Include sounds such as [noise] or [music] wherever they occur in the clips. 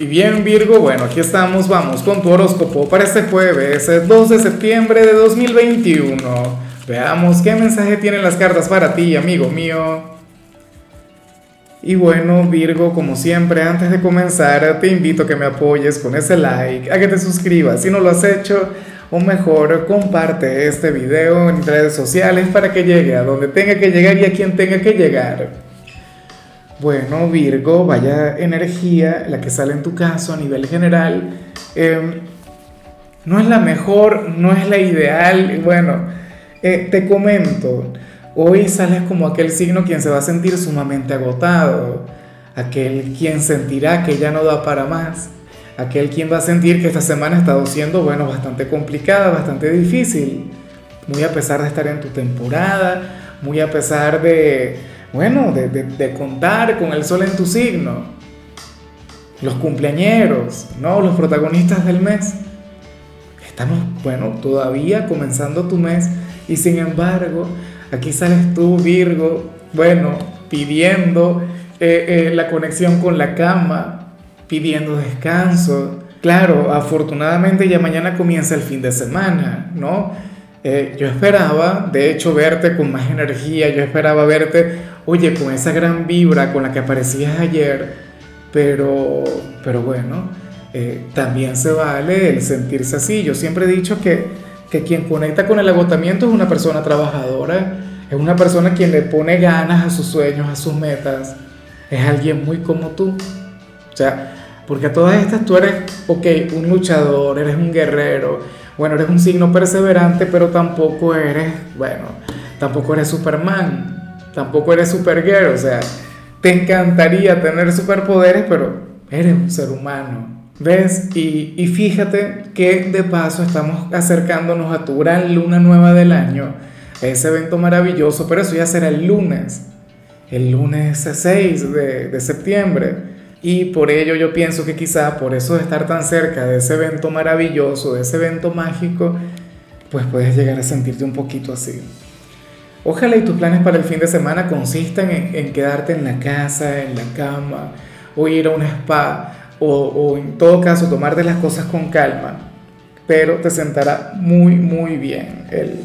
Y bien Virgo, bueno, aquí estamos, vamos con tu horóscopo para este jueves, el 2 de septiembre de 2021. Veamos qué mensaje tienen las cartas para ti, amigo mío. Y bueno, Virgo, como siempre, antes de comenzar, te invito a que me apoyes con ese like, a que te suscribas si no lo has hecho, o mejor, comparte este video en redes sociales para que llegue a donde tenga que llegar y a quien tenga que llegar. Bueno, Virgo, vaya energía la que sale en tu caso a nivel general. Em, no es la mejor, no es la ideal. Bueno, eh, te comento, hoy sales como aquel signo quien se va a sentir sumamente agotado, aquel quien sentirá que ya no da para más, aquel quien va a sentir que esta semana ha estado siendo, bueno, bastante complicada, bastante difícil, muy a pesar de estar en tu temporada, muy a pesar de bueno, de, contar con el sol en tu signo, los cumpleañeros, ¿no? Los protagonistas del mes. Estamos, bueno, todavía comenzando tu mes y sin embargo, aquí sales tú, Virgo, bueno, pidiendo eh, eh, la conexión con la cama, pidiendo descanso. Claro, afortunadamente ya mañana comienza el fin de semana, ¿no? Eh, yo esperaba, de hecho, verte con más energía, yo esperaba verte, oye, con esa gran vibra con la que aparecías ayer, pero, pero bueno, eh, también se vale el sentirse así. Yo siempre he dicho que, que quien conecta con el agotamiento es una persona trabajadora, es una persona quien le pone ganas a sus sueños, a sus metas, es alguien muy como tú. O sea, porque a todas estas tú eres, ok, un luchador, eres un guerrero, bueno, eres un signo perseverante, pero tampoco eres, bueno, tampoco eres Superman, tampoco eres Supergirl, o sea, te encantaría tener superpoderes, pero eres un ser humano. ¿Ves? Y, y fíjate que de paso estamos acercándonos a tu gran luna nueva del año, ese evento maravilloso, pero eso ya será el lunes, el lunes 6 de, de septiembre. Y por ello yo pienso que quizá por eso de estar tan cerca de ese evento maravilloso, de ese evento mágico, pues puedes llegar a sentirte un poquito así. Ojalá y tus planes para el fin de semana consistan en, quedarte en la casa, en la cama, o ir a un spa, o, en todo caso tomarte las cosas con calma, pero te sentará muy, muy bien el,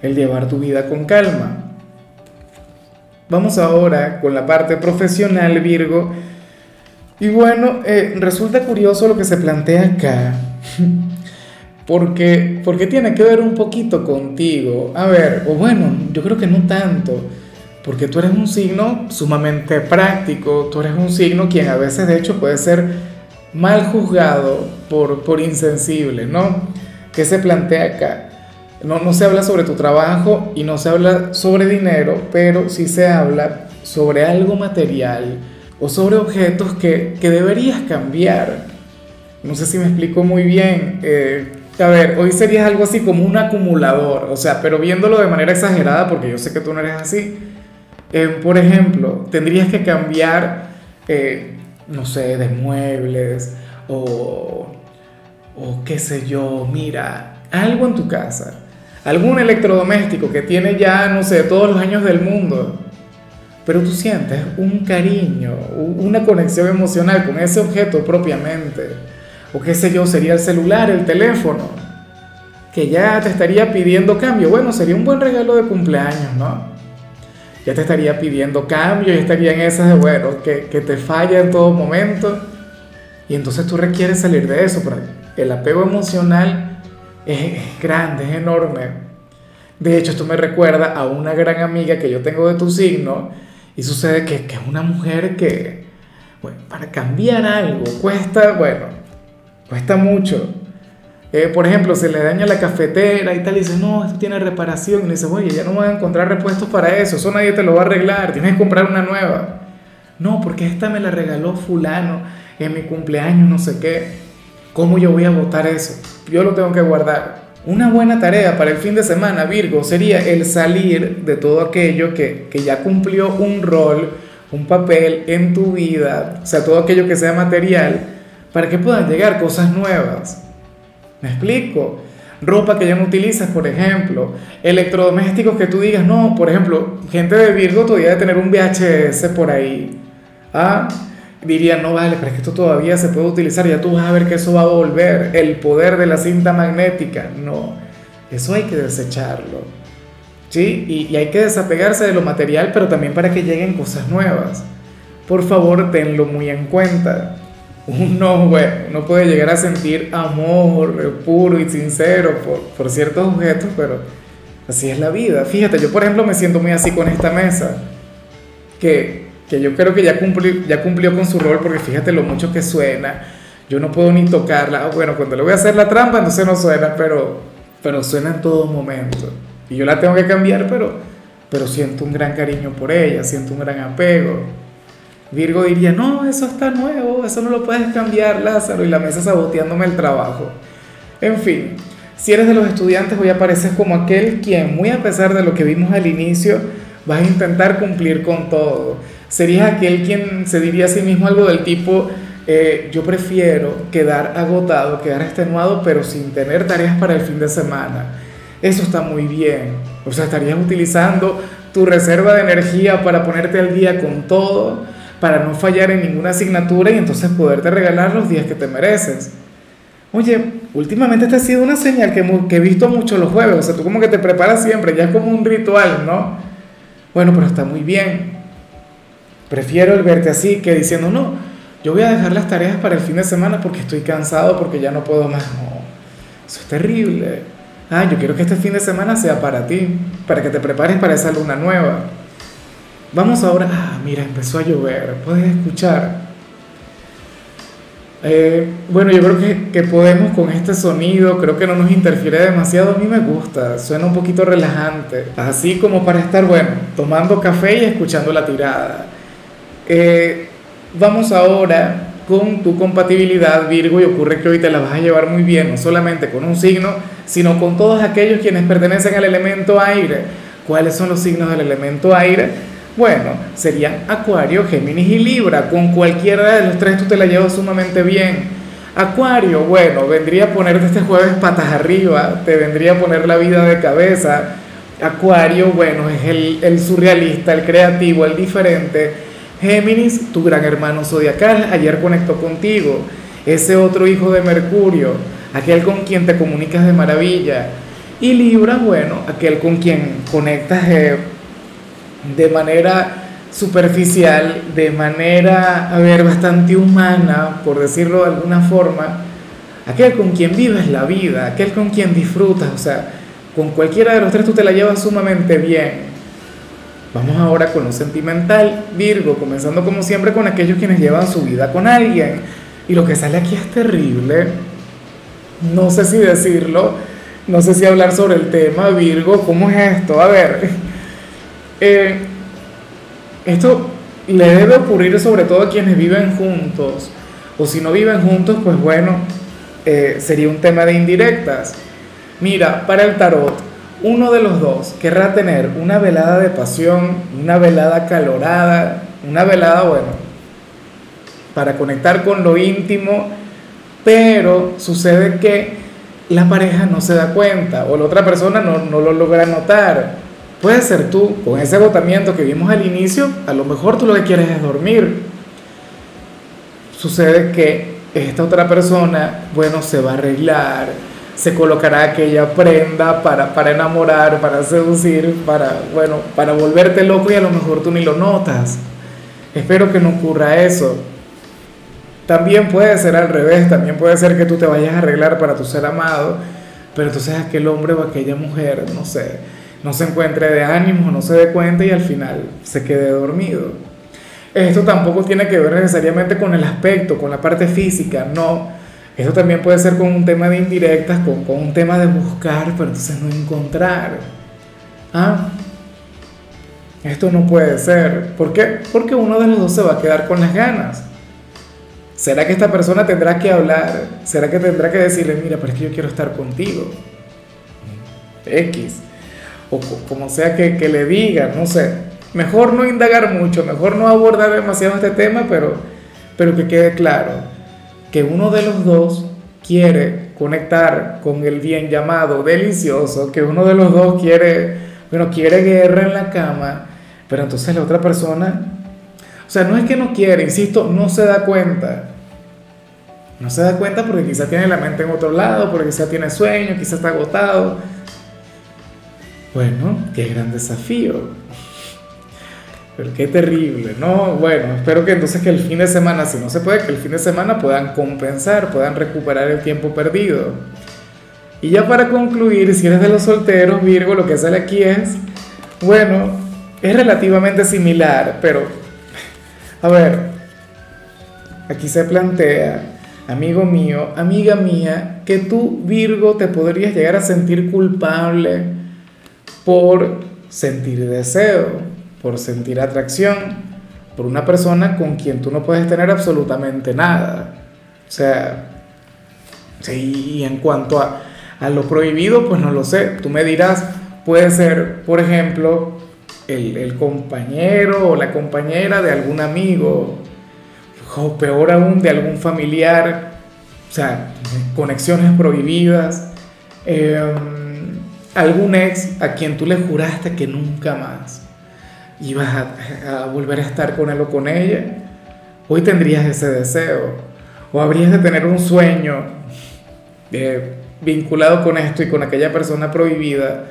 el llevar tu vida con calma. Vamos ahora con la parte profesional, Virgo y bueno, eh, resulta curioso lo que se plantea acá, [laughs] porque, porque tiene que ver un poquito contigo. A ver, o bueno, yo creo que no tanto, porque tú eres un signo sumamente práctico, tú eres un signo quien a veces de hecho puede ser mal juzgado por, por insensible, ¿no? ¿Qué se plantea acá? No, no se habla sobre tu trabajo y no se habla sobre dinero, pero sí se habla sobre algo material o sobre objetos que, que deberías cambiar. No sé si me explico muy bien. Eh, a ver, hoy serías algo así como un acumulador, o sea, pero viéndolo de manera exagerada, porque yo sé que tú no eres así. Eh, por ejemplo, tendrías que cambiar, eh, no sé, de muebles o, o qué sé yo, mira, algo en tu casa, algún electrodoméstico que tiene ya, no sé, todos los años del mundo pero tú sientes un cariño, una conexión emocional con ese objeto propiamente, o qué sé yo, sería el celular, el teléfono, que ya te estaría pidiendo cambio. Bueno, sería un buen regalo de cumpleaños, ¿no? Ya te estaría pidiendo cambio y estaría en esas de, bueno, que, que te falla en todo momento. Y entonces tú requieres salir de eso, pero el apego emocional es grande, es enorme. De hecho, esto me recuerda a una gran amiga que yo tengo de tu signo, y sucede que, que una mujer que, bueno, para cambiar algo cuesta, bueno, cuesta mucho. Eh, por ejemplo, se le daña la cafetera y tal, y dice, no, esto tiene reparación. Y dice, oye, ya no voy a encontrar repuestos para eso, eso nadie te lo va a arreglar, tienes que comprar una nueva. No, porque esta me la regaló fulano en mi cumpleaños, no sé qué. ¿Cómo yo voy a votar eso? Yo lo tengo que guardar. Una buena tarea para el fin de semana, Virgo, sería el salir de todo aquello que, ya cumplió un rol, un papel en tu vida, o sea, todo aquello que sea material, para que puedan llegar cosas nuevas. ¿Me explico? Ropa que ya no utilizas, por ejemplo, electrodomésticos que tú digas, no, por ejemplo, gente de Virgo todavía de tener un VHS por ahí. ¿Ah? Diría, no vale, pero es que esto todavía se puede utilizar, ya tú vas a ver que eso va a volver, el poder de la cinta magnética. No, eso hay que desecharlo. ¿Sí? Y, y hay que desapegarse de lo material, pero también para que lleguen cosas nuevas. Por favor, tenlo muy en cuenta. Uno, [laughs] bueno, uno puede llegar a sentir amor puro y sincero por, por ciertos objetos, pero así es la vida. Fíjate, yo por ejemplo me siento muy así con esta mesa, que, que yo creo que ya, cumplí, ya cumplió con su rol, porque fíjate lo mucho que suena. Yo no puedo ni tocarla. Bueno, cuando le voy a hacer la trampa, entonces no suena, pero, pero suena en todo momento. Y yo la tengo que cambiar, pero, pero siento un gran cariño por ella, siento un gran apego. Virgo diría, no, eso está nuevo, eso no lo puedes cambiar, Lázaro, y la mesa saboteándome el trabajo. En fin, si eres de los estudiantes, hoy apareces como aquel quien, muy a pesar de lo que vimos al inicio, vas a intentar cumplir con todo. Serías aquel quien se diría a sí mismo algo del tipo, eh, yo prefiero quedar agotado, quedar extenuado, pero sin tener tareas para el fin de semana. Eso está muy bien. O sea, estarías utilizando tu reserva de energía para ponerte al día con todo para no fallar en ninguna asignatura y entonces poderte regalar los días que te mereces. Oye, últimamente esta ha sido una señal que, que he visto mucho los jueves, o sea, tú como que te preparas siempre, ya es como un ritual, ¿no? Bueno, pero está muy bien. Prefiero el verte así que diciendo, no, yo voy a dejar las tareas para el fin de semana porque estoy cansado, porque ya no puedo más. Eso es terrible. Ah, yo quiero que este fin de semana sea para ti, para que te prepares para esa luna nueva. Vamos ahora, ah, mira, empezó a llover, puedes escuchar. Eh, bueno, yo creo que, que, podemos con este sonido, creo que no nos interfiere demasiado, a mí me gusta, suena un poquito relajante, así como para estar, bueno, tomando café y escuchando la tirada. Eh, vamos ahora con tu compatibilidad Virgo y ocurre que hoy te la vas a llevar muy bien, no solamente con un signo, sino con todos aquellos quienes pertenecen al elemento aire. ¿Cuáles son los signos del elemento aire? Bueno, serían Acuario, Géminis y Libra. Con cualquiera de los tres tú te la llevas sumamente bien. Acuario, bueno, vendría a ponerte este jueves patas arriba, te vendría a poner la vida de cabeza. Acuario, bueno, es el, surrealista, el creativo, el diferente. Géminis, tu gran hermano zodiacal, ayer conectó contigo. Ese otro hijo de Mercurio, aquel con quien te comunicas de maravilla. Y Libra, bueno, aquel con quien conectas eh, de manera superficial, de manera, a ver, bastante humana, por decirlo de alguna forma, aquel con quien vives la vida, aquel con quien disfrutas, o sea, con cualquiera de los tres tú te la llevas sumamente bien. Vamos ahora con lo sentimental, Virgo, comenzando como siempre con aquellos quienes llevan su vida con alguien. Y lo que sale aquí es terrible. No sé si decirlo, no sé si hablar sobre el tema, Virgo, ¿cómo es esto? A ver, eh, esto le debe ocurrir sobre todo a quienes viven juntos, o si no viven juntos, pues bueno, eh, sería un tema de indirectas. Mira, para el tarot, uno de los dos querrá tener una velada de pasión, una velada calorada, una velada, bueno, para conectar con lo íntimo, pero sucede que la pareja no se da cuenta o la otra persona no, no lo logra notar. Puede ser tú, con ese agotamiento que vimos al inicio, a lo mejor tú lo que quieres es dormir. Sucede que esta otra persona, bueno, se va a arreglar, se colocará aquella prenda para, para enamorar, para seducir, para, bueno, para volverte loco y a lo mejor tú ni lo notas. Espero que no ocurra eso. También puede ser al revés, también puede ser que tú te vayas a arreglar para tu ser amado, pero entonces aquel hombre o aquella mujer, no sé, no se encuentre de ánimo, no se dé cuenta y al final se quede dormido. Esto tampoco tiene que ver necesariamente con el aspecto, con la parte física, no. Esto también puede ser con un tema de indirectas, con, con un tema de buscar, pero entonces no encontrar. ¿Ah? Esto no puede ser. ¿Por qué? Porque uno de los dos se va a quedar con las ganas. ¿Será que esta persona tendrá que hablar? ¿Será que tendrá que decirle, mira, pero es que yo quiero estar contigo? X o como sea que, que le digan, no sé. Mejor no indagar mucho, mejor no abordar demasiado este tema, pero, pero que quede claro que uno de los dos quiere conectar con el bien llamado delicioso, que uno de los dos quiere, bueno, quiere guerra en la cama, pero entonces la otra persona, o sea, no es que no quiere, insisto, no se da cuenta. No se da cuenta porque quizá tiene la mente en otro lado, porque quizá tiene sueño, quizá está agotado. Bueno, qué gran desafío. Pero qué terrible, ¿no? Bueno, espero que entonces que el fin de semana, si no se puede, que el fin de semana puedan compensar, puedan recuperar el tiempo perdido. Y ya para concluir, si eres de los solteros, Virgo, lo que sale aquí es, bueno, es relativamente similar, pero, a ver, aquí se plantea, amigo mío, amiga mía, que tú, Virgo, te podrías llegar a sentir culpable por sentir deseo por sentir atracción por una persona con quien tú no puedes tener absolutamente nada. O sea, sí, y en cuanto a, a lo prohibido, pues no lo sé. Tú me dirás, puede ser, por ejemplo, el, el, compañero o la compañera de algún amigo, o peor aún, de algún familiar, o sea, conexiones prohibidas, eh, algún ex a quien tú le juraste que nunca más ibas a, volver a estar con él o con ella, hoy tendrías ese deseo, o habrías de tener un sueño eh, vinculado con esto y con aquella persona prohibida.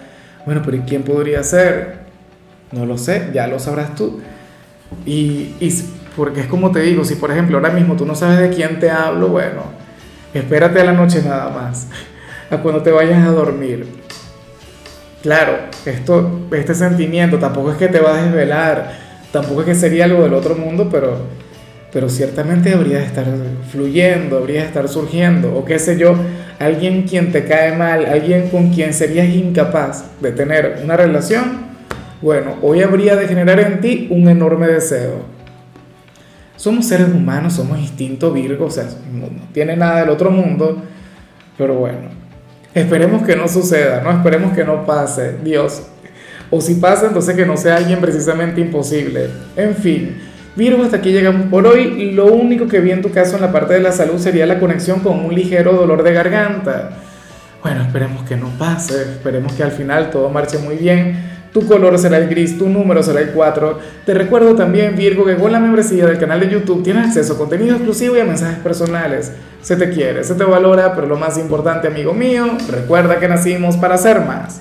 Bueno, pero ¿y quién podría ser? No lo sé, ya lo sabrás tú. Y, y porque es como te digo, si por ejemplo ahora mismo tú no sabes de quién te hablo, bueno, espérate a la noche nada más, a cuando te vayas a dormir Claro, esto, este sentimiento tampoco es que te va a desvelar, tampoco es que sería algo del otro mundo, pero, pero ciertamente habría de estar fluyendo, habría de estar surgiendo, o qué sé yo, alguien quien te cae mal, alguien con quien serías incapaz de tener una relación, bueno, hoy habría de generar en ti un enorme deseo. Somos seres humanos, somos instinto Virgo, o sea, no tiene nada del otro mundo, pero bueno, Esperemos que no suceda, ¿no? Esperemos que no pase, Dios. O si pasa, entonces que no sea alguien precisamente imposible. En fin, Virgo, hasta aquí llegamos por hoy. Lo único que vi en tu caso en la parte de la salud sería la conexión con un ligero dolor de garganta. Bueno, esperemos que no pase, esperemos que al final todo marche muy bien. Tu color será el gris, tu número será el 4. Te recuerdo también, Virgo, que con la membresía del canal de YouTube tienes acceso a contenido exclusivo y a mensajes personales. Se te quiere, se te valora, pero lo más importante, amigo mío, recuerda que nacimos para ser más.